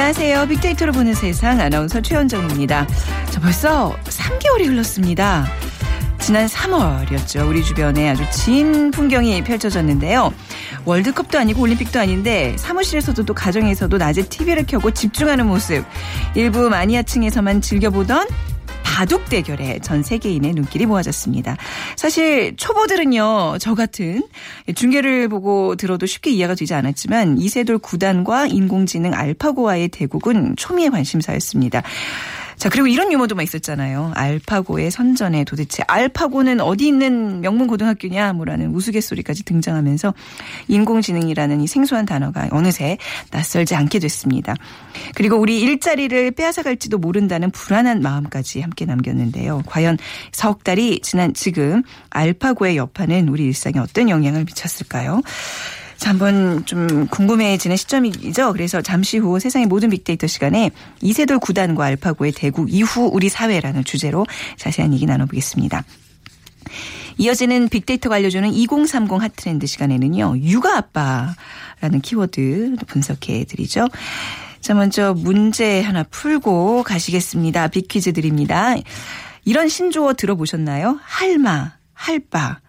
안녕하세요. 빅데이터로 보는 세상 아나운서 최현정입니다. 자, 벌써 3개월이 흘렀습니다. 지난 3월이었죠. 우리 주변에 아주 진 풍경이 펼쳐졌는데요. 월드컵도 아니고 올림픽도 아닌데 사무실에서도 또 가정에서도 낮에 TV를 켜고 집중하는 모습. 일부 마니아층에서만 즐겨보던 바둑 대결에 전 세계인의 눈길이 모아졌습니다. 사실 초보들은요, 저 같은 중계를 보고 들어도 쉽게 이해가 되지 않았지만 이세돌 구단과 인공지능 알파고와의 대국은 초미의 관심사였습니다. 자, 그리고 이런 유머도 있었잖아요. 알파고의 선전에 도대체 알파고는 어디 있는 명문 고등학교냐 뭐라는 우스갯소리까지 등장하면서 인공지능이라는 이 생소한 단어가 어느새 낯설지 않게 됐습니다. 그리고 우리 일자리를 빼앗아갈지도 모른다는 불안한 마음까지 함께 남겼는데요. 과연 석 달이 지난 지금 알파고의 여파는 우리 일상에 어떤 영향을 미쳤을까요? 자, 한번 좀 궁금해지는 시점이죠. 그래서 잠시 후 세상의 모든 빅데이터 시간에 이세돌 구단과 알파고의 대국 이후 우리 사회라는 주제로 자세한 얘기 나눠보겠습니다. 이어지는 빅데이터가 알려주는 2030 핫트렌드 시간에는요. 육아 아빠라는 키워드 분석해 드리죠. 자, 먼저 문제 하나 풀고 가시겠습니다. 빅퀴즈 드립니다. 이런 신조어 들어보셨나요? 할마, 할바.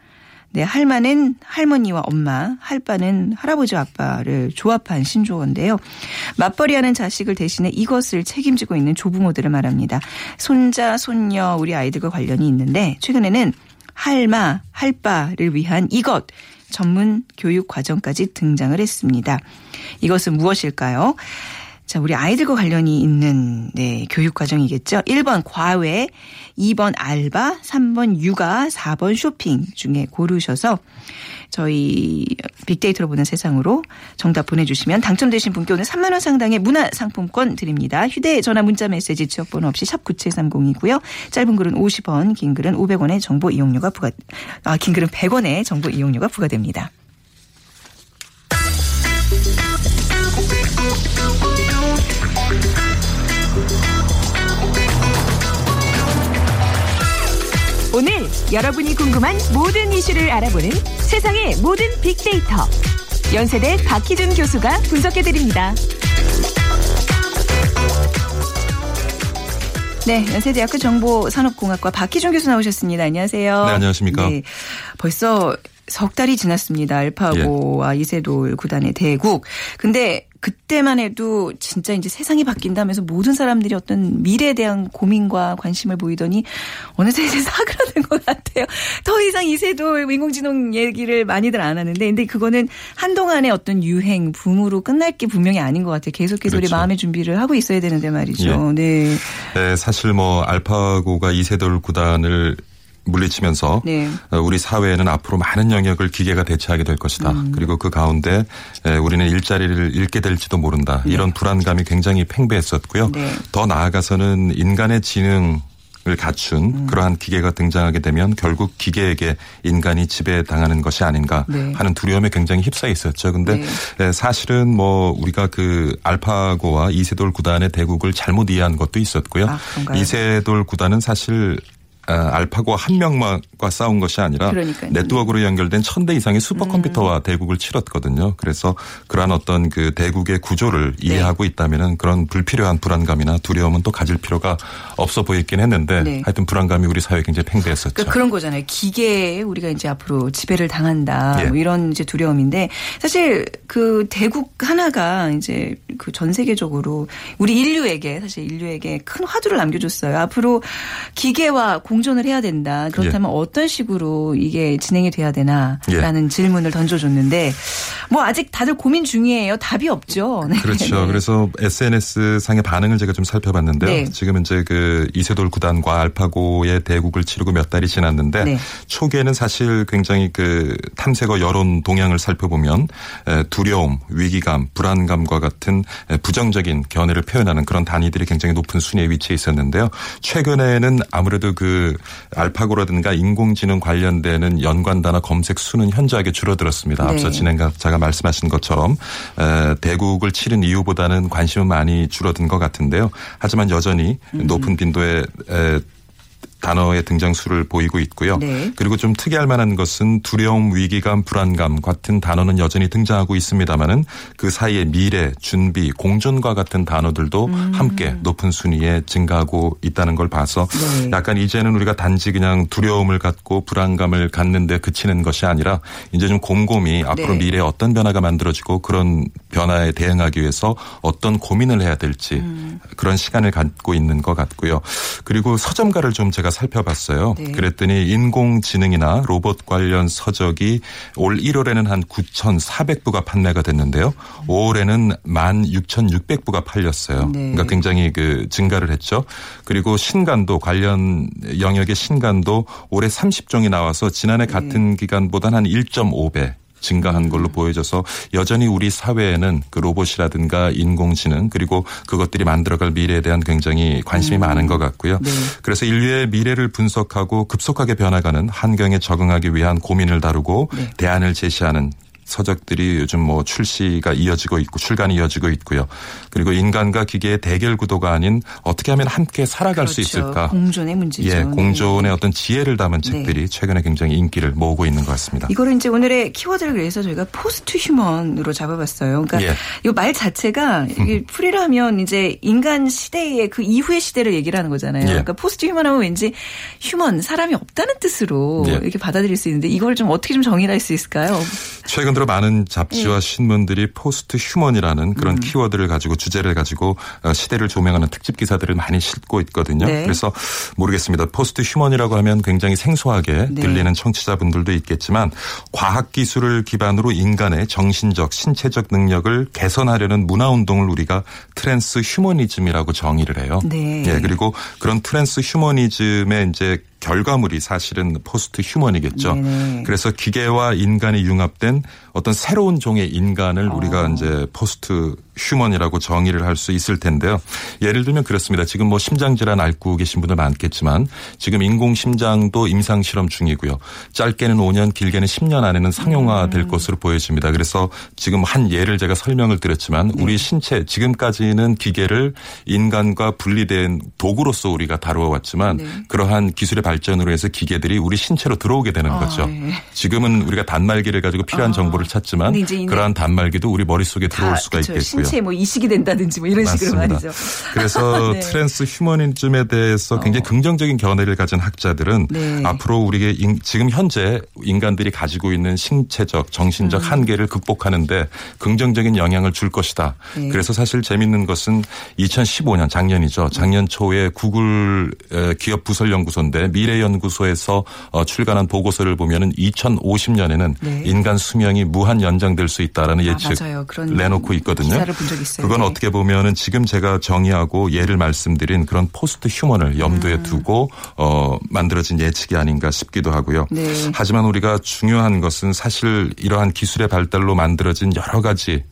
네, 할마는 할머니와 엄마, 할바는 할아버지 아빠를 조합한 신조어인데요. 맞벌이하는 자식을 대신해 이것을 책임지고 있는 조부모들을 말합니다. 손자, 손녀, 우리 아이들과 관련이 있는데 최근에는 할마, 할바를 위한 이것 전문 교육 과정까지 등장을 했습니다. 이것은 무엇일까요? 자, 우리 아이들과 관련이 있는 네, 교육 과정이겠죠. 1번 과외, 2번 알바, 3번 육아, 4번 쇼핑 중에 고르셔서 저희 빅데이터로 보는 세상으로 정답 보내주시면 당첨되신 분께 오늘 3만 원 상당의 문화 상품권 드립니다. 휴대전화 문자 메시지 지역번호 없이 샵 9730이고요. 짧은 글은 50원, 긴 글은 500원의 정보 이용료가 부과, 아, 긴 글은 100원의 정보 이용료가 부과됩니다. 오늘 여러분이 궁금한 모든 이슈를 알아보는 세상의 모든 빅데이터. 연세대 박희준 교수가 분석해드립니다. 네, 연세대학교 정보산업공학과 박희준 교수 나오셨습니다. 안녕하세요. 네, 안녕하십니까. 네, 벌써 석 달이 지났습니다. 알파고와 예. 이세돌 구단의 대국. 근데 그때만 해도 진짜 이제 세상이 바뀐다면서 모든 사람들이 어떤 미래에 대한 고민과 관심을 보이더니 어느새 이제 사그라든 것 같아요. 더 이상 이세돌 인공지능 얘기를 많이들 안 하는데 근데 그거는 한동안의 어떤 유행, 붐으로 끝날 게 분명히 아닌 것 같아요. 계속해서 우리 그렇죠. 마음의 준비를 하고 있어야 되는데 말이죠. 네. 네, 사실 뭐 알파고가 이세돌 구단을 물리치면서 네. 어, 우리 사회에는 앞으로 많은 영역을 기계가 대체하게 될 것이다. 음. 그리고 그 가운데 에, 우리는 일자리를 잃게 될지도 모른다. 이런 불안감이 굉장히 팽배했었고요. 네. 더 나아가서는 인간의 지능 을 갖춘 음. 그러한 기계가 등장하게 되면 결국 기계에게 인간이 지배당하는 것이 아닌가 네. 하는 두려움에 굉장히 휩싸여 있었죠. 근데 네. 에, 사실은 뭐 우리가 그 알파고와 이세돌 구단의 대국을 잘못 이해한 것도 있었고요. 아? 이세돌 구단은 사실 아, 알파고 한 명만과 싸운 것이 아니라 그러니까요. 네트워크로 연결된 천 대 이상의 슈퍼컴퓨터와 음. 대국을 치렀거든요. 그래서 그러한 어떤 그 대국의 구조를 네. 이해하고 있다면은 그런 불필요한 불안감이나 두려움은 또 가질 필요가 없어 보이긴 했는데 네. 하여튼 불안감이 우리 사회에 굉장히 팽배했었죠. 그러니까 그런 거잖아요. 기계에 우리가 이제 앞으로 지배를 당한다. 예. 뭐 이런 이제 두려움인데 사실 그 대국 하나가 이제 그 전 세계적으로 우리 인류에게 사실 인류에게 큰 화두를 남겨줬어요. 앞으로 기계와 공존을 해야 된다. 그렇다면 어떤 식으로 이게 진행이 돼야 되나라는 질문을 던져줬는데 뭐 아직 다들 고민 중이에요. 답이 없죠. 네. 그렇죠. 네. 그래서 SNS 상의 반응을 제가 좀 살펴봤는데요. 네. 지금 이제 그 이세돌 구단과 알파고의 대국을 치르고 몇 달이 지났는데 네. 초기에는 사실 굉장히 그 탐색어 여론 동향을 살펴보면 에, 두려움, 위기감, 불안감과 같은 에, 부정적인 견해를 표현하는 그런 단위들이 굉장히 높은 순위에 위치해 있었는데요. 최근에는 아무래도 그 알파고라든가 인공지능 관련되는 연관 단어 검색 수는 현저하게 줄어들었습니다. 네. 앞서 진행자가 말씀하신 것처럼 에, 대국을 치른 이후보다는 관심은 많이 줄어든 것 같은데요. 하지만 여전히 음. 높은 빈도의 에, 단어의 등장 수를 보이고 있고요. 네. 그리고 좀 특이할 만한 것은 두려움, 위기감, 불안감 같은 단어는 여전히 등장하고 있습니다만은 그 사이에 미래, 준비, 공존과 같은 단어들도 음. 함께 높은 순위에 증가하고 있다는 걸 봐서 네. 약간 이제는 우리가 단지 그냥 두려움을 갖고 불안감을 갖는데 그치는 것이 아니라 이제 좀 곰곰이 앞으로 네. 미래에 어떤 변화가 만들어지고 그런 변화에 대응하기 위해서 어떤 고민을 해야 될지 음. 그런 시간을 갖고 있는 것 같고요. 그리고 서점가를 좀 제가 살펴봤어요. 네. 그랬더니 인공지능이나 로봇 관련 서적이 올 1월에는 한 9,400부가 판매가 됐는데요. 5월에는 16,600부가 팔렸어요. 네. 그러니까 굉장히 그 증가를 했죠. 그리고 신간도 관련 영역의 신간도 올해 30종이 나와서 지난해 네. 같은 기간보다는 한 1.5배 증가한 걸로 음. 보여져서 여전히 우리 사회에는 그 로봇이라든가 인공지능 그리고 그것들이 만들어갈 미래에 대한 굉장히 관심이 많은 것 같고요. 네. 그래서 인류의 미래를 분석하고 급속하게 변화가는 환경에 적응하기 위한 고민을 다루고 네. 대안을 제시하는 서적들이 요즘 뭐 출시가 이어지고 있고 출간이 이어지고 있고요. 그리고 인간과 기계의 대결 구도가 아닌 어떻게 하면 함께 살아갈 수 그렇죠. 있을까? 공존의 문제죠. 예, 네. 공존의 어떤 지혜를 담은 책들이 최근에 굉장히 인기를 모으고 있는 것 같습니다. 이거를 이제 오늘의 키워드를 그래서 저희가 post human으로 잡아봤어요. 그러니까 예. 이말 자체가 이게 풀이를 하면 이제 인간 시대의 그 이후의 시대를 얘기를 하는 거잖아요. 예. 그러니까 post human 하면 왠지 human 사람이 없다는 뜻으로 예. 이렇게 받아들일 수 있는데 이걸 좀 어떻게 좀 정의를 할수 있을까요? 최근 들어 많은 예. 잡지와 신문들이 post human이라는 그런 음. 키워드를 가지고 주제를 가지고 어, 시대를 조명하는 특집 기사들을 많이 싣고 있거든요. 네. 그래서 모르겠습니다. post human이라고 하면 굉장히 생소하게 네. 들리는 청취자분들도 있겠지만 과학 기술을 기반으로 인간의 정신적, 신체적 능력을 개선하려는 문화 운동을 우리가 trans humanism이라고 정의를 해요. 네. 예, 그리고 그런 trans humanism의 이제 결과물이 사실은 post human이겠죠. 네네. 그래서 기계와 인간이 융합된 어떤 새로운 종의 인간을 우리가 이제 post human이라고 정의를 할 수 있을 텐데요. 예를 들면 그렇습니다. 지금 뭐 심장 질환 앓고 계신 분들 많겠지만 지금 인공 심장도 임상 실험 중이고요. 짧게는 5년, 길게는 10년 안에는 상용화될 것으로 보여집니다. 그래서 지금 한 예를 제가 설명을 드렸지만 우리 신체 지금까지는 기계를 인간과 분리된 도구로서 우리가 다루어 왔지만 네. 그러한 기술의 발전으로 해서 기계들이 우리 신체로 들어오게 되는 아, 거죠. 네. 지금은 우리가 단말기를 가지고 필요한 아. 정보를 찾지만 그러한 단말기도 우리 머릿속에 들어올 다, 수가 그쵸. 있겠고요. 신체에 뭐 이식이 된다든지 뭐 이런 식으로 맞습니다. 말이죠. 그래서 네. 어. trans humanism에 대해서 굉장히 긍정적인 견해를 가진 학자들은 네. 앞으로 우리의 인- 지금 현재 인간들이 가지고 있는 신체적, 정신적 음. 한계를 극복하는데 긍정적인 영향을 줄 것이다. 네. 그래서 사실 재밌는 것은 2015년 작년이죠. 작년 초에 구글 에, 기업 부설 연구소인데 미 래연구소에서 어, 출간한 보고서를 보면은 2050년에는 네. 인간 수명이 무한 연장될 수 있다라는 아, 예측. 그런 내놓고 있거든요. 그건 네. 어떻게 보면은 지금 제가 정의하고 예를 말씀드린 그런 포스트 휴먼을 염두에 음. 두고 어 만들어진 예측이 아닌가 싶기도 하고요. 네. 하지만 우리가 중요한 것은 사실 이러한 기술의 발달로 만들어진 여러 가지 의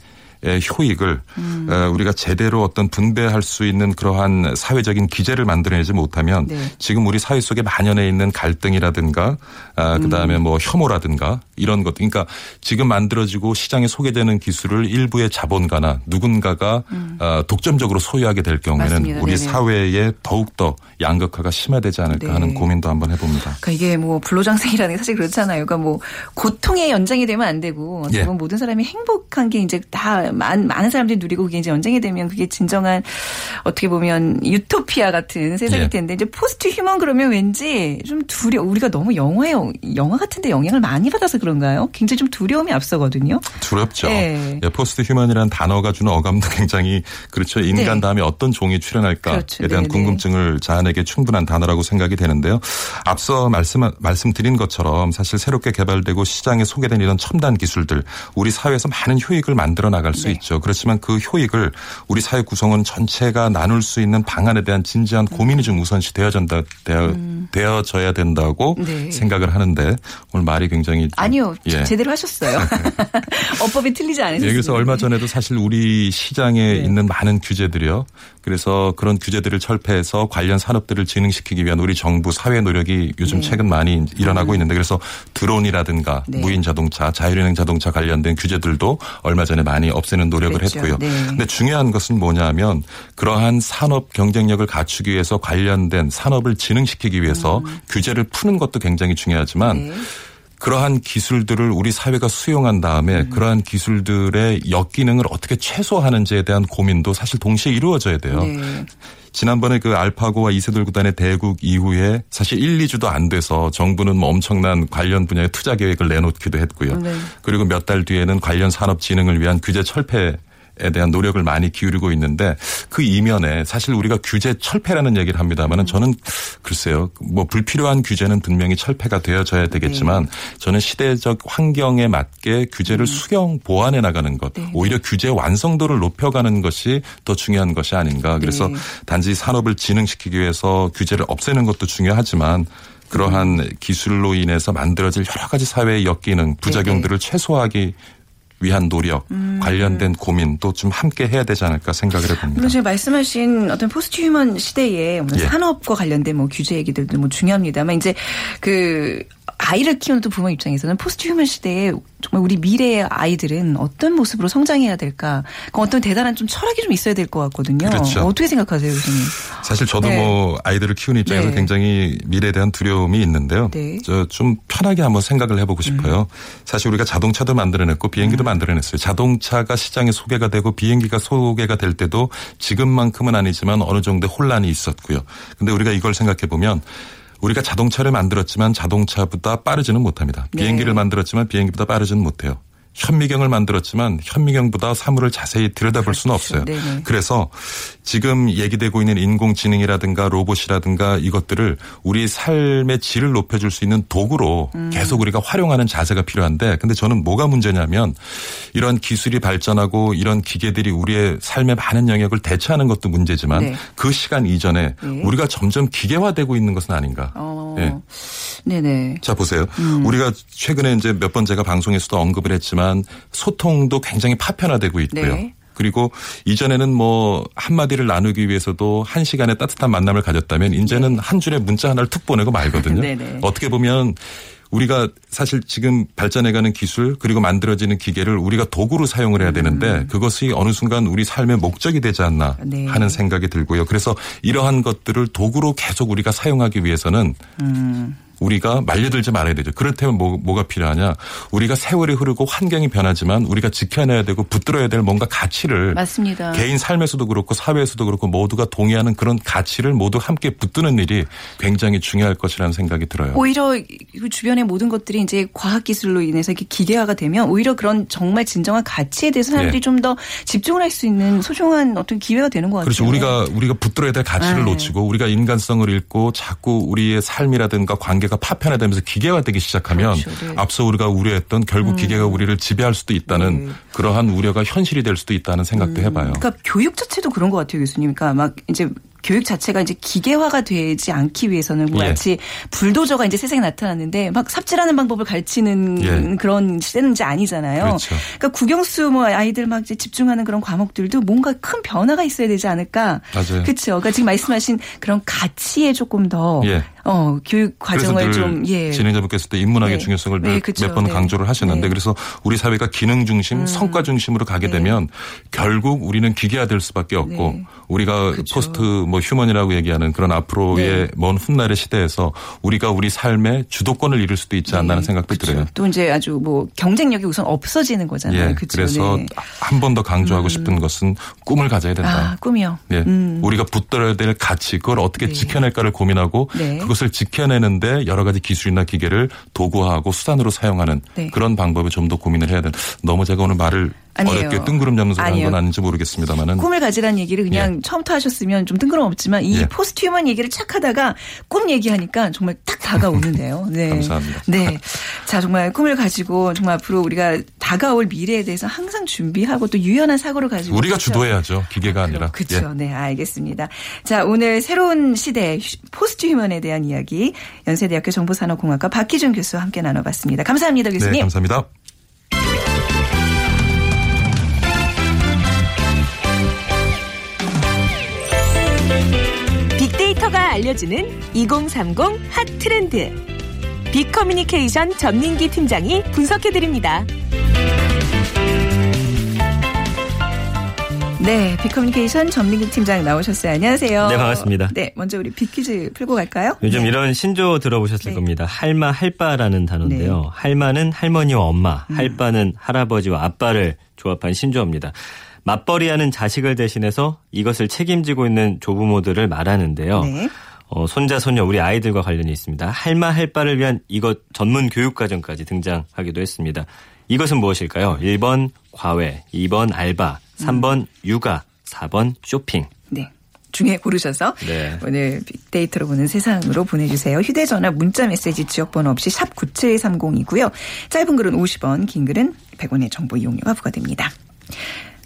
효익을 음. 어, 우리가 제대로 어떤 분배할 수 있는 그러한 사회적인 기제를 만들어내지 못하면 네. 지금 우리 사회 속에 만연해 있는 갈등이라든가 아, 그다음에 음. 뭐 혐오라든가 이런 것 그러니까 지금 만들어지고 시장에 소개되는 기술을 일부의 자본가나 누군가가 어, 독점적으로 소유하게 될 경우에는 음. 맞습니다. 우리 네네. 사회에 더욱더 양극화가 심화되지 않을까 네. 하는 고민도 한번 해봅니다. 그러니까 이게 뭐 불로장생이라는 게 사실 그렇잖아요. 그러니까 뭐 고통의 연장이 되면 안 되고 예. 모든 사람이 행복한 게 이제 다 많은, 많은 사람들이 누리고 그게 이제 연장이 되면 그게 진정한 어떻게 보면 유토피아 같은 세상일 예. 텐데 이제 post human 그러면 왠지 좀 두려 우리가 너무 영화에 영화 같은데 영향을 많이 받아서 그런 그런가요? 굉장히 좀 두려움이 앞서거든요. 두렵죠. 네. 예, post human이라는 단어가 주는 어감도 굉장히 그렇죠. 인간 네. 다음에 어떤 종이 출현할까에 그렇죠. 대한 네네. 궁금증을 자아내기 충분한 단어라고 생각이 되는데요. 앞서 말씀 말씀드린 것처럼 사실 새롭게 개발되고 시장에 소개된 이런 첨단 기술들 우리 사회에서 많은 효익을 만들어 나갈 수 네. 있죠. 그렇지만 그 효익을 우리 사회 구성원 전체가 나눌 수 있는 방안에 대한 진지한 고민이 좀 우선시 되어진다 되어, 되어져야 된다고 음. 네. 생각을 하는데 오늘 말이 굉장히 좀- 아니요. 예. 제대로 하셨어요. 어법이 틀리지. 예, 그래서 얼마 전에도 사실 우리 시장에 네. 있는 많은 규제들이요. 그래서 그런 규제들을 철폐해서 관련 산업들을 진흥시키기 위한 우리 정부 사회 노력이 요즘 네. 최근 많이 일어나고 있는데 그래서 드론이라든가 네. 무인 자동차, 자율주행 자동차 관련된 규제들도 얼마 전에 많이 없애는 노력을 그랬죠. 했고요. 네. 근데 중요한 것은 뭐냐면 그러한 산업 경쟁력을 갖추기 위해서 관련된 산업을 진흥시키기 위해서 규제를 푸는 것도 굉장히 중요하지만 음. 네. 그러한 기술들을 우리 사회가 수용한 다음에 음. 그러한 기술들의 역기능을 어떻게 최소화하는지에 대한 고민도 사실 동시에 이루어져야 돼요. 네. 지난번에 그 알파고와 이세돌 구단의 대국 이후에 사실 1, 2주도 안 돼서 정부는 뭐 엄청난 관련 분야의 투자 계획을 내놓기도 했고요. 네. 그리고 몇 달 뒤에는 관련 산업 진흥을 위한 규제 철폐 에 대한 노력을 많이 기울이고 있는데 그 이면에 사실 우리가 규제 철폐라는 얘기를 합니다만은 저는 글쎄요 뭐 불필요한 규제는 분명히 철폐가 되어져야 되겠지만 네. 저는 시대적 환경에 맞게 규제를 수경 보완해 나가는 것 음. 네. 오히려 규제 완성도를 높여가는 것이 더 중요한 것이 아닌가 그래서 네. 단지 산업을 진흥시키기 위해서 규제를 없애는 것도 중요하지만 그러한 음. 기술로 인해서 만들어질 여러 가지 사회의 역기능 부작용들을 최소화하기 위한 노력 관련된 고민도 좀 함께 해야 되지 않을까 생각을 해봅니다. 물론 지금 말씀하신 어떤 post human 시대에 뭐 예. 산업과 관련된 뭐 규제 얘기들도 뭐 중요합니다만 이제 그 아이를 키우는 또 부모 입장에서는 post human 시대에 정말 우리 미래의 아이들은 어떤 모습으로 성장해야 될까? 그 어떤 대단한 좀 철학이 좀 있어야 될 것 같거든요. 그렇죠. 어떻게 생각하세요, 교수님? 사실 저도 네. 뭐 아이들을 키우는 입장에서 네. 굉장히 미래에 대한 두려움이 있는데요. 네. 음. 저좀 편하게 한번 생각을 해보고 싶어요. 사실 우리가 자동차도 만들어냈고 비행기도 만들어냈어요. 자동차가 시장에 소개가 되고 비행기가 소개가 될 때도 지금만큼은 아니지만 어느 정도 혼란이 있었고요. 근데 우리가 이걸 생각해 보면 우리가 자동차를 만들었지만 자동차보다 빠르지는 못합니다. 네. 비행기를 만들었지만 비행기보다 빠르지는 못해요. 현미경을 만들었지만 현미경보다 사물을 자세히 들여다볼 수는 그렇죠. 없어요. 네네. 그래서 지금 얘기되고 있는 인공지능이라든가 로봇이라든가 이것들을 우리 삶의 질을 높여줄 수 있는 도구로 음. 계속 우리가 활용하는 자세가 필요한데 근데 저는 뭐가 문제냐면 이런 기술이 발전하고 이런 기계들이 우리의 삶의 많은 영역을 대체하는 것도 문제지만 네. 그 시간 이전에 네. 우리가 점점 기계화되고 있는 것은 아닌가. 어, 예. 네네. 자 보세요. 음. 우리가 최근에 이제 몇 번 제가 방송에서도 언급을 했지만 소통도 굉장히 파편화되고 있고요. 네. 그리고 이전에는 뭐 한마디를 나누기 위해서도 한 시간에 따뜻한 만남을 가졌다면 이제는 한 줄의 문자 하나를 툭 보내고 말거든요. 네. 네네. 어떻게 보면 우리가 사실 지금 발전해가는 기술 그리고 만들어지는 기계를 우리가 도구로 사용을 해야 되는데 그것이 어느 순간 우리 삶의 목적이 되지 않나 음. 네. 하는 생각이 들고요. 그래서 이러한 것들을 도구로 계속 우리가 사용하기 위해서는 음. 우리가 말려들지 말아야 되죠. 그렇다면 뭐, 뭐가 필요하냐. 우리가 세월이 흐르고 환경이 변하지만 우리가 지켜내야 되고 붙들어야 될 뭔가 가치를 맞습니다. 개인 삶에서도 그렇고 사회에서도 그렇고 모두가 동의하는 그런 가치를 모두 함께 붙드는 일이 굉장히 중요할 것이라는 생각이 들어요. 오히려 그 주변의 모든 것들이 이제 과학 기술로 인해서 이렇게 기계화가 되면 오히려 그런 정말 진정한 가치에 대해서 사람들이 예. 좀더 집중을 할 수 있는 소중한 어떤 기회가 되는 것 같아요. 그렇죠. 우리가 우리가 붙들어야 될 가치를 네. 놓치고 우리가 인간성을 잃고 자꾸 우리의 삶이라든가 관계 가 파편화되면서 기계화 되기 시작하면 그렇죠. 네. 앞서 우리가 우려했던 결국 기계가 우리를 지배할 수도 있다는 네. 그러한 우려가 현실이 될 수도 있다는 생각도 해봐요. 그러니까 교육 자체도 그런 것 같아요, 교수님. 그러니까 막 이제 교육 자체가 이제 기계화가 되지 않기 위해서는 뭐 예. 마치 불도저가 이제 세상에 나타났는데 막 삽질하는 방법을 가르치는 예. 그런 시대는 이제 아니잖아요. 그렇죠. 그러니까 국영수 뭐 아이들 막 이제 집중하는 그런 과목들도 뭔가 큰 변화가 있어야 되지 않을까. 맞아요. 그렇죠. 그러니까 지금 말씀하신 그런 가치에 조금 더 예. 어, 교육 과정을 좀늘 예. 진행자분께서도 인문학의 네. 중요성을 네, 그쵸. 몇번 네. 강조를 하셨는데 네. 음. 그래서 우리 사회가 기능 중심, 성과 중심으로 가게 네. 되면 결국 우리는 기계화 될 수밖에 없고 네. 우리가 그쵸. post 뭐 human이라고 얘기하는 그런 앞으로의 네. 먼 훗날의 시대에서 우리가 우리 삶의 주도권을 잃을 수도 있지 않나는 생각도 그쵸. 들어요. 또 이제 아주 뭐 경쟁력이 우선 없어지는 거잖아요. 예? 그래서 네. 한번 더 강조하고 싶은 것은 꿈을 가져야 된다. 아, 꿈이요. 예, 음. 우리가 붙들어야 될 가치, 그걸 어떻게 네. 지켜낼까를 고민하고 네. 그것을 지켜내는데 여러 가지 기술이나 기계를 도구화하고 수단으로 사용하는 네. 그런 방법을 좀더 고민을 해야 된다. 너무 제가 오늘 말을 아니에요. 어렵게 뜬구름 잡는 소리. 한건 아닌지 모르겠습니다만은 꿈을 가지라는 얘기를 그냥 처음부터 하셨으면 좀 뜬금없지만 이 예. post human 얘기를 착 하다가 꿈 얘기하니까 정말 딱 다가오는데요. 네. 감사합니다. 네. 자, 정말 꿈을 가지고 정말 앞으로 우리가 다가올 미래에 대해서 항상 준비하고 또 유연한 사고를 가지고 우리가 그렇죠? 주도해야죠. 기계가 아 니라. 그렇죠. 예. 네, 알겠습니다. 자, 오늘 새로운 시대 post human에 대한 이야기 연세대학교 정보산업공학과 박희준 교수와 함께 나눠봤습니다. 감사합니다, 교수님. 네, 감사합니다. 빅데이터가 알려주는 2030 핫 트렌드. 빅커뮤니케이션 전민기 팀장이 분석해드립니다. 네, 빅커뮤니케이션 전민기 팀장 나오셨어요. 안녕하세요. 네, 반갑습니다. 네, 먼저 우리 빅퀴즈 풀고 갈까요? 요즘 네. 이런 신조 들어보셨을 네. 겁니다. 할마, 할바라는 단어인데요. 할마는 할머니와 엄마, 음. 할바는 할아버지와 아빠를 조합한 신조어입니다. 맞벌이하는 자식을 대신해서 이것을 책임지고 있는 조부모들을 말하는데요. 네. 어, 손자, 손녀, 우리 아이들과 관련이 있습니다. 할마, 할바를 위한 이것 전문 교육과정까지 등장하기도 했습니다. 이것은 무엇일까요? 1번 과외, 2번 알바, 3번 육아, 4번 쇼핑. 네. 중에 고르셔서 네. 오늘 빅데이터로 보는 세상으로 보내주세요. 휴대전화 문자메시지 지역번호 없이 샵 9730이고요. 짧은 글은 50원, 긴 글은 100원의 정보 이용료가 부과됩니다.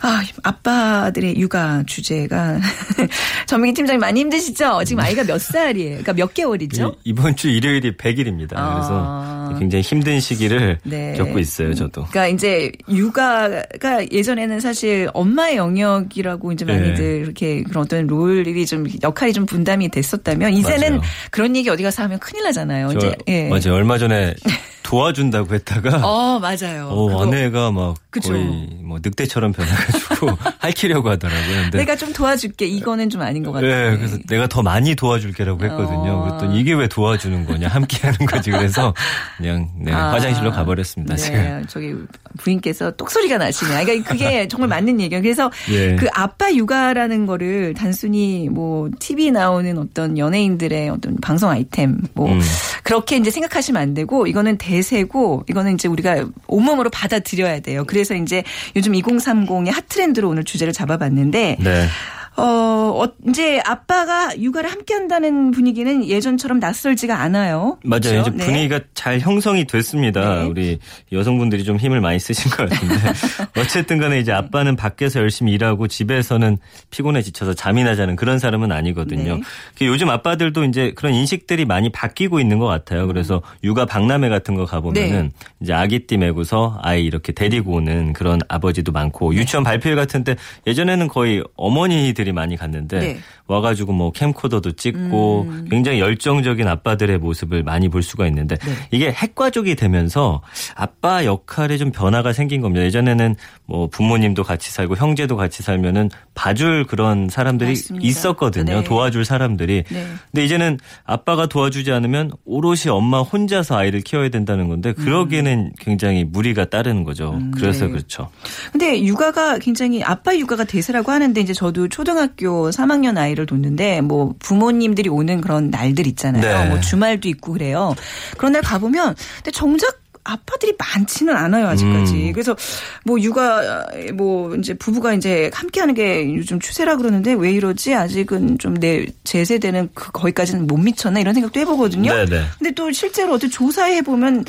아, 아빠들의 육아 주제가 전민기 팀장님 많이 힘드시죠? 지금 아이가 몇 살이에요? 그러니까 몇 개월이죠? 이, 번 주 일요일이 100일입니다. 아. 그래서 굉장히 힘든 시기를 네. 겪고 있어요, 저도. 그러니까 이제 육아가 예전에는 사실 엄마의 영역이라고 이제 네. 많이들 이렇게 그런 어떤 롤이 좀 역할이 좀 분담이 됐었다면 이제는 맞아요. 그런 얘기 어디 가서 하면 큰일 나잖아요. 저, 이제 예. 맞아요. 얼마 전에 도와준다고 했다가 어 맞아요. 어, 그거 아내가 막 그쵸. 거의 뭐 늑대처럼 변해가지고 핥히려고 하더라고요. 근데 내가 좀 도와줄게. 이거는 좀 아닌 것 같아요. 네, 그래서 내가 더 많이 도와줄게라고 했거든요. 어. 그랬더니 이게 왜 도와주는 거냐, 함께하는 거지. 그래서 그냥 네, 아. 화장실로 가버렸습니다. 지금. 네, 저기 부인께서 똑소리가 나시네. 그러니까 그게 정말 맞는 얘기예요. 그래서 예. 그 아빠 육아라는 거를 단순히 뭐 TV 나오는 어떤 연예인들의 어떤 방송 아이템 뭐 음. 그렇게 이제 생각하시면 안 되고 이거는 대 세고 이거는 이제 우리가 온몸으로 받아들여야 돼요. 그래서 이제 요즘 2030의 핫 트렌드로 오늘 주제를 잡아봤는데 네. 어, 어, 이제 아빠가 육아를 함께 한다는 분위기는 예전처럼 낯설지가 않아요. 맞아요. 그렇죠? 이제 네. 분위기가 잘 형성이 됐습니다. 네. 우리 여성분들이 좀 힘을 많이 쓰신 것 같은데. 어쨌든 간에 이제 아빠는 밖에서 열심히 일하고 집에서는 피곤해 지쳐서 잠이나 자는 그런 사람은 아니거든요. 네. 그 요즘 아빠들도 이제 그런 인식들이 많이 바뀌고 있는 것 같아요. 그래서 육아 박람회 같은 거 가보면은 네. 이제 아기띠 메고서 아이 이렇게 데리고 오는 그런 아버지도 많고 네. 유치원 발표회 같은 때 예전에는 거의 어머니들 이 많이 갔는데 네. 와가지고 뭐 캠코더도 찍고 음. 굉장히 열정적인 아빠들의 모습을 많이 볼 수가 있는데 네. 이게 핵가족이 되면서 아빠 역할에 좀 변화가 생긴 겁니다. 예전에는 뭐 부모님도 같이 살고 형제도 같이 살면은 봐줄 그런 사람들이 맞습니다. 있었거든요. 네. 도와줄 사람들이. 네. 근데 이제는 아빠가 도와주지 않으면 오롯이 엄마 혼자서 아이를 키워야 된다는 건데 그러기에는 굉장히 무리가 따르는 거죠. 그래서 네. 그렇죠. 근데 육아가 굉장히 아빠 육아가 대세라고 하는데 이제 저도 초등 학교 3학년 아이를 뒀는데 뭐 부모님들이 오는 그런 날들 있잖아요. 네. 뭐 주말도 있고 그래요. 그런 날 가보면 근데 정작 아빠들이 많지는 않아요 아직까지. 음. 그래서 뭐 육아 뭐 이제 부부가 이제 함께하는 게 요즘 추세라 그러는데 왜 이러지? 아직은 좀 내 제 세대는 그 거기까지는 못 미쳤나 이런 생각도 해보거든요. 네네. 근데 또 실제로 어떻게 조사해 보면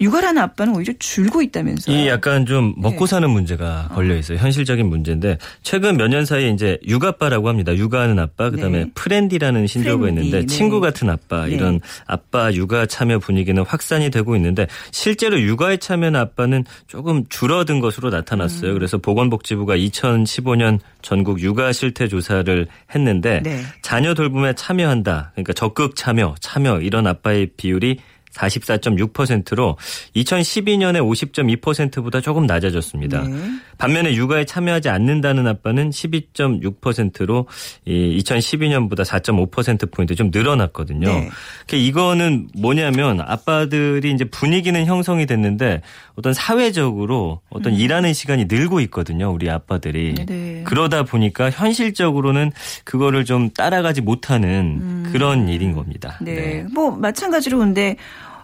육아라는 아빠는 오히려 줄고 있다면서요. 이 약간 좀 네. 먹고 사는 문제가 걸려 있어요. 현실적인 문제인데 최근 몇 년 사이에 이제 육아빠라고 합니다. 육아하는 아빠 그다음에 네. 프렌디라는 신조어가 프렌디, 있는데 네. 친구 같은 아빠 네. 이런 아빠 육아 참여 분위기는 확산이 되고 있는데 실 제로 육아에 참여하는 아빠는 조금 줄어든 것으로 음. 나타났어요. 그래서 보건복지부가 2015년 전국 육아 실태 조사를 했는데 네. 자녀 돌봄에 참여한다. 그러니까 적극 참여, 참여 이런 아빠의 비율이 44.6%로 2012년에 50.2%보다 조금 낮아졌습니다. 네. 반면에 육아에 참여하지 않는다는 아빠는 12.6%로 2012년보다 4.5% 포인트 좀 늘어났거든요. 네. 그 이거는 뭐냐면 아빠들이 이제 분위기는 형성이 됐는데 어떤 사회적으로 어떤 일하는 시간이 늘고 있거든요. 우리 아빠들이. 음. 네. 그러다 보니까 현실적으로는 그거를 좀 따라가지 못하는 그런 일인 겁니다. 네. 뭐 마찬가지로 근데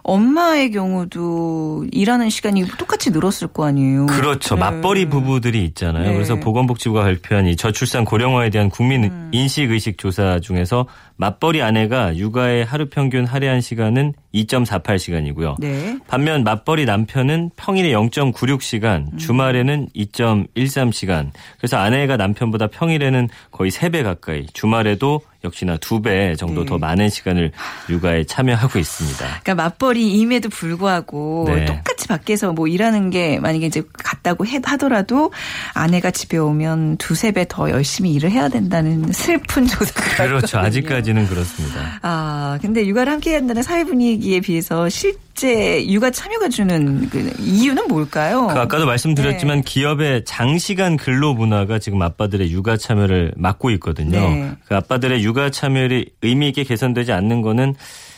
엄마의 경우도 일하는 시간이 똑같이 늘었을 거 아니에요. 그렇죠. 네. 맞벌이 부부들이 있잖아요. 네. 그래서 보건복지부가 발표한 이 저출산 고령화에 대한 국민 음. 인식 의식 조사 중에서 맞벌이 아내가 육아의 하루 평균 할애한 시간은 2.48시간이고요. 네. 반면 맞벌이 남편은 평일에 0.96시간, 주말에는 2.13시간. 그래서 아내가 남편보다 평일에는 거의 3배 가까이, 주말에도 역시나 2배 정도 네. 더 많은 시간을 육아에 참여하고 있습니다. 그러니까 맞벌이임에도 불구하고 네. 똑같이 밖에서 뭐 일하는 게 만약에 이제 같다고 해- 하더라도 아내가 집에 오면 두세 배 더 열심히 일을 해야 된다는 슬픈 조사가 그렇죠. 있거든요. 아직까지는 그렇습니다. 아, 근데 육아를 함께 한다는 사회 분위기에 비해서 실제 육아 참여가 주는 그 이유는 뭘까요? 그 아까도 말씀드렸지만 네. 기업의 장시간 근로 문화가 지금 아빠들의 육아 참여를 막고 있거든요. 네. 그 아빠들의 육아 참여율이 의미 있게 개선되지 않는 거는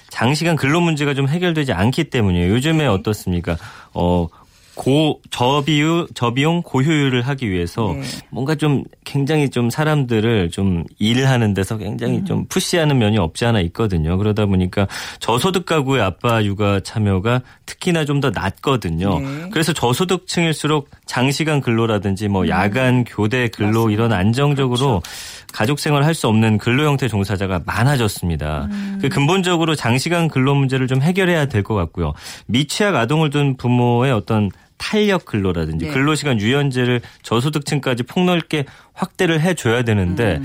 장시간 근로 문제가 좀 해결되지 않기 때문이에요. 요즘에 네. 어떻습니까? 어, 고 저비유 저비용 고효율을 하기 위해서 네. 뭔가 좀 굉장히 좀 사람들을 좀 일하는 데서 굉장히 음. 좀 푸시하는 면이 없지 않아 있거든요. 그러다 보니까 저소득 가구의 아빠 육아 참여가 특히나 좀 더 낮거든요. 네. 그래서 저소득층일수록 장시간 근로라든지 뭐 야간 교대 근로 이런 안정적으로 가족 생활을 할 수 없는 근로 형태 종사자가 많아졌습니다. 그 근본적으로 장시간 근로 문제를 좀 해결해야 될 것 같고요. 미취학 아동을 둔 부모의 어떤 탄력 근로라든지 네. 근로시간 유연제를 저소득층까지 폭넓게 확대를 해줘야 되는데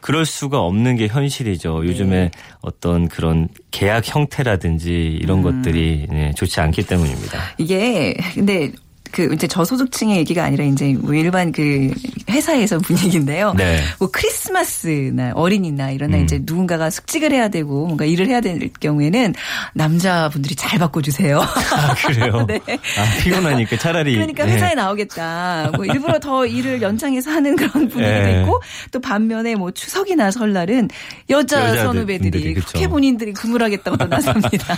그럴 수가 없는 게 현실이죠. 요즘에 어떤 그런 계약 형태라든지 이런 것들이 네, 좋지 않기 때문입니다. 이게 근데 그 이제 저소득층의 얘기가 아니라 이제 뭐 일반 그 회사에서 분위기인데요. 네. 뭐 크리스마스나 어린이날 이런 날 음. 이제 누군가가 숙직을 해야 되고 뭔가 일을 해야 될 경우에는 남자분들이 잘 바꿔주세요. 아, 그래요? 네. 아, 피곤하니까 차라리. 그러니까 네. 회사에 나오겠다. 뭐 일부러 더 일을 연장해서 하는 그런 분위기도 네. 있고 또 반면에 뭐 추석이나 설날은 여자 선후배들이. 그렇게 본인들이 근무를 하겠다고 또 나섭니다.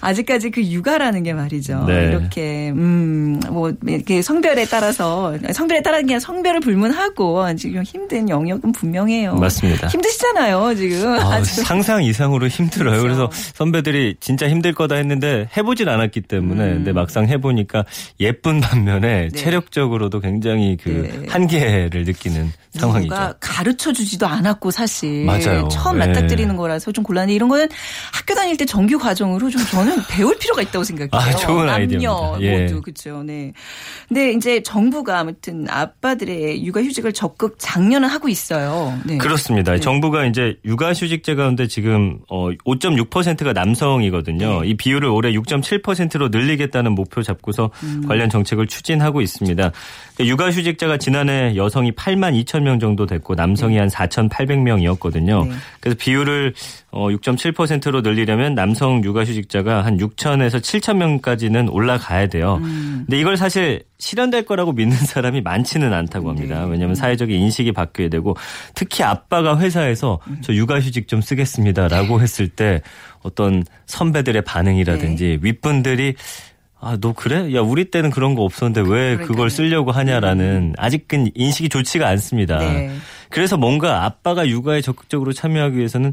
아직까지 그 육아라는 게 말이죠. 네. 이렇게 음 뭐 이렇게 성별에 따라서 성별에 따라서 그냥 성별을 불문하고 지금 힘든 영역은 분명해요. 맞습니다. 힘드시잖아요 지금. 아. 상상 이상으로 힘들어요. 그래 그렇죠. 서 선배들이 진짜 힘들 거다 했는데 해보진 않았기 때문에 음. 근데 막상 해보니까 예쁜 반면에 네. 체력적으로도 굉장히 그 네. 한계를 느끼는 상황이죠. 가르쳐 주지도 않았고 사실 맞아요. 처음 네. 맞닥뜨리는 거라서 좀 곤란해. 이런 거는 학교 다닐 때 정규 과정으로 좀 저는 배울 필요가 있다고 생각해요. 아, 좋은 남녀 아이디어입니다. 예. 모두 그렇죠. 네. 근데 이제 정부가 아무튼 아빠들의 육아휴직을 적극 장려는 하고 있어요. 네. 그렇습니다. 정부가 이제 육아휴직제 가운데 지금 어 5.6%가 남성이거든요. 네. 이 비율을 올해 6.7%로 늘리겠다는 목표 잡고서 음. 관련 정책을 추진하고 있습니다. 육아휴직자가 지난해 여성이 8만 2천 명 정도 됐고 남성이 한 4,800명이었거든요. 네. 그래서 비율을 어 6.7%로 늘리려면 남성 육아휴직자가 한 6천에서 7천 명까지는 올라가야 돼요. 음. 근데 이걸 사실 실현될 거라고 믿는 사람이 많지는 않다고 합니다. 네. 왜냐하면 사회적인 인식이 바뀌어야 되고 특히 아빠가 회사에서 음. 저 육아휴직 좀 쓰겠습니다라고 했을 때 어떤 선배들의 반응이라든지 네. 윗분들이 아, 너 그래? 야, 우리 때는 그런 거 없었는데 왜 그러니까요. 음. 그걸 쓰려고 하냐라는 아직은 인식이 좋지가 않습니다. 네. 그래서 뭔가 아빠가 육아에 적극적으로 참여하기 위해서는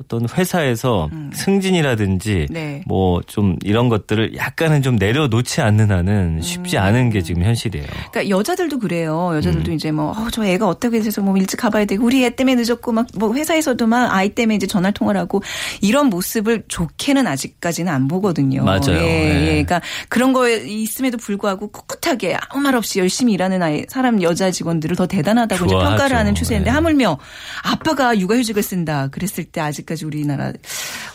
어떤 회사에서 승진이라든지 음. 네. 뭐좀 이런 것들을 약간은 좀 내려놓지 않는 한은 쉽지 음. 않은 게 지금 현실이에요. 그러니까 여자들도 그래요. 음. 여자들도 이제 뭐, 어, 저 애가 어떻게 돼서 뭐 일찍 가봐야 되고, 우리 애 때문에 늦었고, 막 뭐 회사에서도 막 아이 때문에 이제 전화 통화를 하고, 이런 모습을 좋게는 아직까지는 안 보거든요. 맞아요. 예, 예. 예. 그러니까 그런 거에 있음에도 불구하고 꿋꿋하게 아무 말 없이 열심히 일하는 아이, 사람 여자 직원들을 더 대단하다고 이제 좋아하죠. 평가를 하는 추세인데, 예. 하물며 아빠가 육아휴직을 쓴다. 그랬을 때 아직 까지 우리나라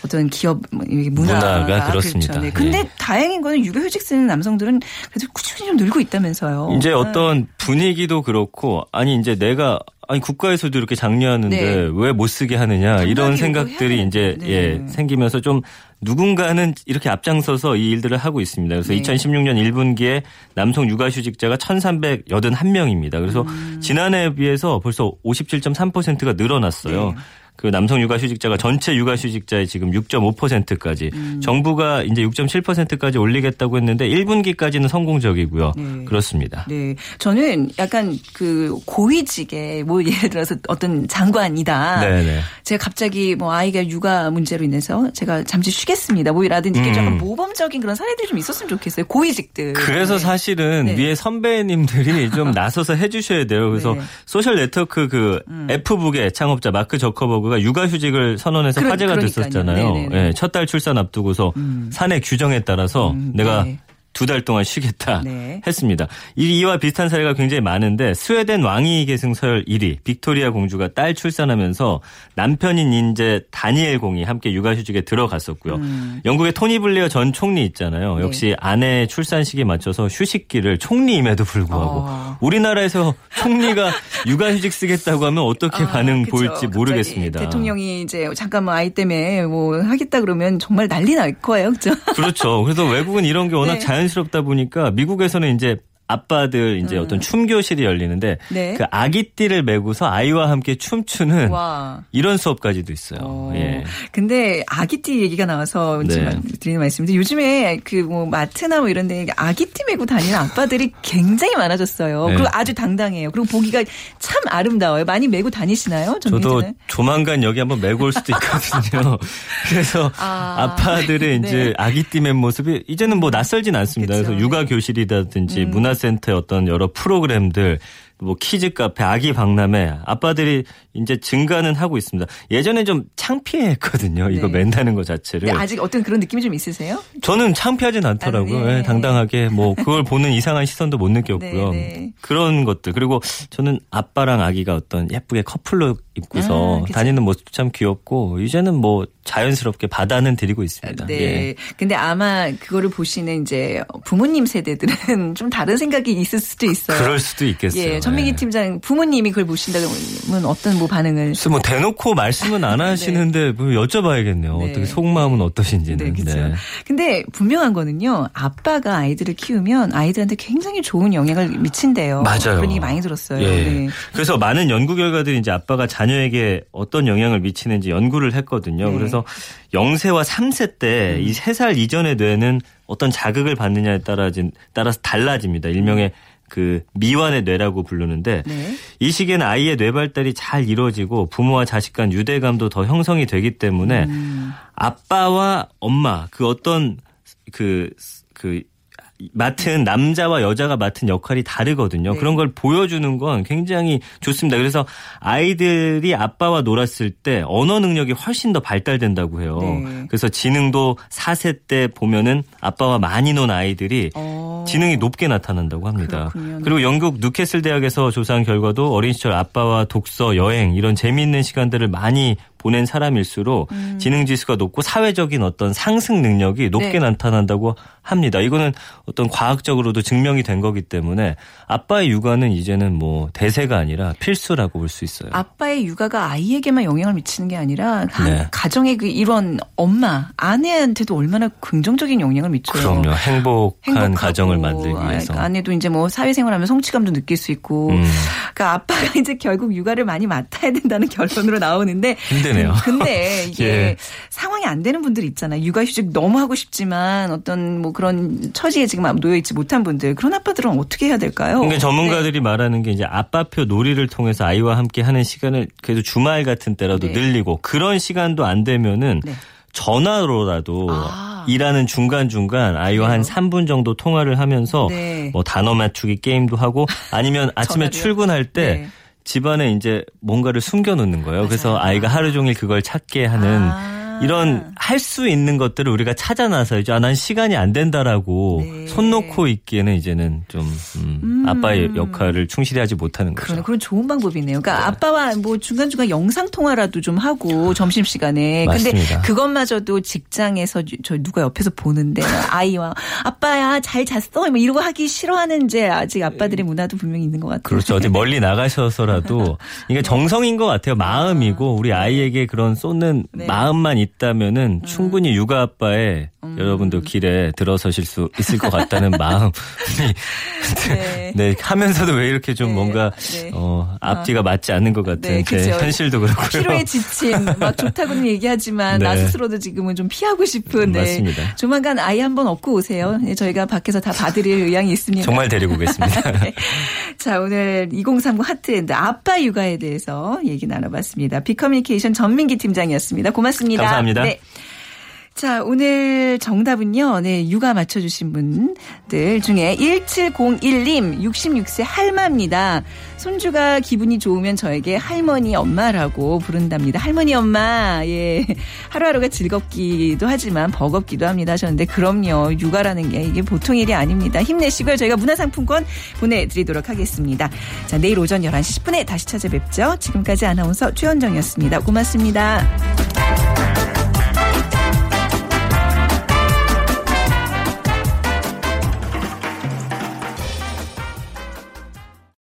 어떤 기업 뭐 문화가, 문화가 그렇습니다. 그렇죠. 네. 근데 예. 다행인 거는 육아휴직 쓰는 남성들은 그래도 꾸준히 좀 늘고 있다면서요. 이제 네. 어떤 분위기도 그렇고 아니 이제 내가 아니 국가에서도 이렇게 장려하는데 네. 왜못 쓰게 하느냐 이런 생각들이 이제. 예 네. 생기면서 좀 누군가는 이렇게 앞장서서 이 일들을 하고 있습니다. 그래서 네. 2016년 1분기에 남성 육아휴직자가 1,381명입니다. 그래서 음. 지난해에 비해서 벌써 57.3%가 늘어났어요. 네. 그 남성 육아휴직자가 전체 육아휴직자의 지금 6.5%까지 음. 정부가 이제 6.7%까지 올리겠다고 했는데 1분기까지는 성공적이고요. 네. 그렇습니다. 네. 저는 약간 그 고위직에 뭐 예를 들어서 어떤 장관이다. 네네. 제가 갑자기 뭐 아이가 육아 문제로 인해서 제가 잠시 쉬겠습니다. 뭐라든지 이게 음. 약간 모범적인 그런 사례들이 좀 있었으면 좋겠어요. 고위직들. 그래서 네. 사실은 네. 위에 선배님들이 좀 나서서 해주셔야 돼요. 그래서 네. 소셜 네트워크 그 페이스북의 창업자 마크 저커버그 가 육아휴직을 선언해서 그러- 화제가 그러니까요. 됐었잖아요. 네네네. 예, 첫달 출산 앞두고서 사내 규정에 따라서 음, 내가 네. 두 달 동안 쉬겠다 네. 했습니다. 이, 이와 비슷한 사례가 굉장히 많은데 스웨덴 왕위 계승 서열 1위 빅토리아 공주가 딸 출산하면서 남편인 인제 다니엘 공이 함께 육아휴직에 들어갔었고요. 영국의 토니 블레어 전 총리 있잖아요. 음. 네. 역시 아내의 출산 시기에 맞춰서 휴식기를 총리임에도 불구하고 어. 우리나라에서 총리가 육아휴직 쓰겠다고 하면 어떻게 아, 반응 그쵸. 보일지 모르겠습니다. 대통령이 이제 잠깐 뭐 아이 때문에 뭐 하겠다 그러면 정말 난리 날 거예요. 그죠? 그렇죠. 그래서 외국은 이런 게 워낙 네. 자연 스럽다 보니까 미국에서는 이제 아빠들 이제 어떤 춤 교실이 열리는데 음. 네. 그 아기띠를 메고서 아이와 함께 춤추는 와. 이런 수업까지도 있어요. 어. 예. 근데 아기띠 얘기가 나와서 네. 드리는 말씀인데 요즘에 그 뭐 마트나 뭐 이런 데 아기띠 메고 다니는 아빠들이 굉장히 많아졌어요. 네. 그리고 아주 당당해요. 그리고 보기가 참 아름다워요. 많이 메고 다니시나요? 전 저도? 조만간 여기 한번 메고 올 수도 있거든요. 그래서 아. 아. 빠들의 네. 이제 아기띠 맨 모습이 이제는 뭐 낯설진 않습니다. 그쵸. 그래서 육아 교실이라든지 음. 문화센터의 어떤 여러 프로그램들 뭐 키즈 카페, 아기 박람회 아빠들이 이제 증가는 하고 있습니다. 예전에 좀 창피했거든요. 이거 네. 맨다는 것 자체를. 아직 어떤 그런 느낌이 좀 있으세요? 저는 창피하진 않더라고요. 아, 네. 예, 당당하게 뭐 그걸 보는 이상한 시선도 못 느꼈고요. 네, 네. 그런 것들 그리고 저는 아빠랑 아기가 어떤 예쁘게 커플로 입고서 아. 다니는 모습도 참 귀엽고 이제는 뭐 자연스럽게 받아는 드리고 있습니다. 네. 예. 근데 아마 그거를 보시는 이제 부모님 세대들은 좀 다른 생각이 있을 수도 있어요. 그럴 수도 있겠어요. 예, 전민기 예. 팀장 부모님이 그걸 보신다면 어떤 뭐 반응을? 뭐 대놓고 말씀은 안 하시는데 뭐 여쭤봐야겠네요. 네. 어떻게 속마음은 어떠신지는. 네, 그렇죠. 네. 근데 분명한 거는요. 아빠가 아이들을 키우면 아이들한테 굉장히 좋은 영향을 미친대요. 맞아요. 그런 얘기 많이 들었어요. 예. 네. 그래서 많은 연구 결과들이 이제 아빠가 자 녀에게 어떤 영향을 미치는지 연구를 했거든요. 네. 그래서 0세와 3세 때 이 3살 이전의 뇌는 어떤 자극을 받느냐에 따라 따라서 달라집니다. 일명의 그 미완의 뇌라고 부르는데 네. 이 시기에는 아이의 뇌 발달이 잘 이루어지고 부모와 자식 간 유대감도 더 형성이 되기 때문에 음. 아빠와 엄마 그 어떤 그그 맡은 남자와 여자가 맡은 역할이 다르거든요. 네. 그런 걸 보여주는 건 굉장히 좋습니다. 그래서 아이들이 아빠와 놀았을 때 언어 능력이 훨씬 더 발달된다고 해요. 네. 그래서 지능도 4세 때 보면은 아빠와 많이 논 아이들이 어. 지능이 높게 나타난다고 합니다. 그렇군요. 그리고 영국 뉴캐슬 대학에서 조사한 결과도 어린 시절 아빠와 독서, 여행 이런 재미있는 시간들을 많이 보낸 사람일수록 음. 지능 지수가 높고 사회적인 어떤 상승 능력이 높게 네. 나타난다고 합니다. 이거는 어떤 과학적으로도 증명이 된 거기 때문에 아빠의 육아는 이제는 뭐 대세가 아니라 필수라고 볼 수 있어요. 아빠의 육아가 아이에게만 영향을 미치는 게 아니라 한 네. 가정의 그 일원 엄마 아내한테도 얼마나 긍정적인 영향을 미쳐요. 그럼요. 행복한 가정을 만들기 위해서. 아, 아내도 이제 뭐 사회생활하면 성취감도 느낄 수 있고. 음. 그러니까 아빠가 이제 결국 육아를 많이 맡아야 된다는 결론으로 나오는데. 힘드네요. 근데 이게 예. 상황이 안 되는 분들 있잖아요. 육아휴직 너무 하고 싶지만 어떤 뭐 그런 처지에 지금 놓여 있지 못한 분들 그런 아빠들은 어떻게 해야 될까요? 그러니까 전문가들이 말하는 게 이제 아빠표 놀이를 통해서 아이와 함께 하는 시간을 그래도 주말 같은 때라도 네. 늘리고 그런 시간도 안 되면은 네. 전화로라도 아. 일하는 중간중간 아이와 한 3분 정도 통화를 하면서 네. 뭐 단어 맞추기 게임도 하고 아니면 아침에? 출근할 때 네. 집안에 이제 뭔가를 숨겨 놓는 거예요. 그래서 아이가 하루 종일 그걸 찾게 하는 아. 이런 할 수 있는 것들을 우리가 찾아놔서 이제 아, 난 시간이 안 된다라고 네. 손 놓고 있기에는 이제는 좀 음, 아빠의 역할을 충실히 하지 못하는 거죠. 그런 그런 좋은 방법이네요. 그러니까 아빠와 뭐 중간 중간 영상 통화라도 좀 하고 점심 시간에. 근데. 그것마저도 직장에서 저 누가 옆에서 보는데 아이와 아빠야 잘 잤어 뭐 이러고 하기 싫어하는 이제 아직 아빠들의 문화도 분명히 있는 것 같아요. 그렇죠. 어디 멀리 나가셔서라도 이게 정성인 것 같아요. 마음이고 우리 아이에게 그런 쏟는 네. 마음만 있다면은 충분히 육아 아빠 에 여러분도 길에 들어서실 수 있을 것 같다는 마음이 네. 네 하면서도 왜 이렇게 좀 네, 뭔가 네. 어, 앞뒤가 맞지 않는 것 같은 네, 제 그죠. 현실도 그렇고요. 피로에 지친 막 좋다고는 얘기하지만 네. 나 스스로도 지금은 좀 피하고 싶은 네. 맞습니다. 조만간 아이 한번 업고 오세요. 네, 저희가 밖에서 다 봐드릴 의향이 있습니다. 정말 데리고 오겠습니다. 네. 자, 오늘 2030 hot trend 아빠 육아에 대해서 얘기 나눠봤습니다. 비커뮤니케이션 전민기 팀장이었습니다. 고맙습니다. 감사합니다. 네. 자, 오늘 정답은요, 네, 육아 맞춰주신 분들 중에 1701님, 66세 할마입니다. 손주가 기분이 좋으면 저에게 할머니 엄마라고 부른답니다. 할머니 엄마, 예. 하루하루가 즐겁기도 하지만 버겁기도 합니다. 하셨는데, 그럼요. 육아라는 게 이게 보통 일이 아닙니다. 힘내시고요. 저희가 문화상품권 보내드리도록 하겠습니다. 자, 내일 오전 11시 10분에 다시 찾아뵙죠. 지금까지 아나운서 최현정이었습니다. 고맙습니다.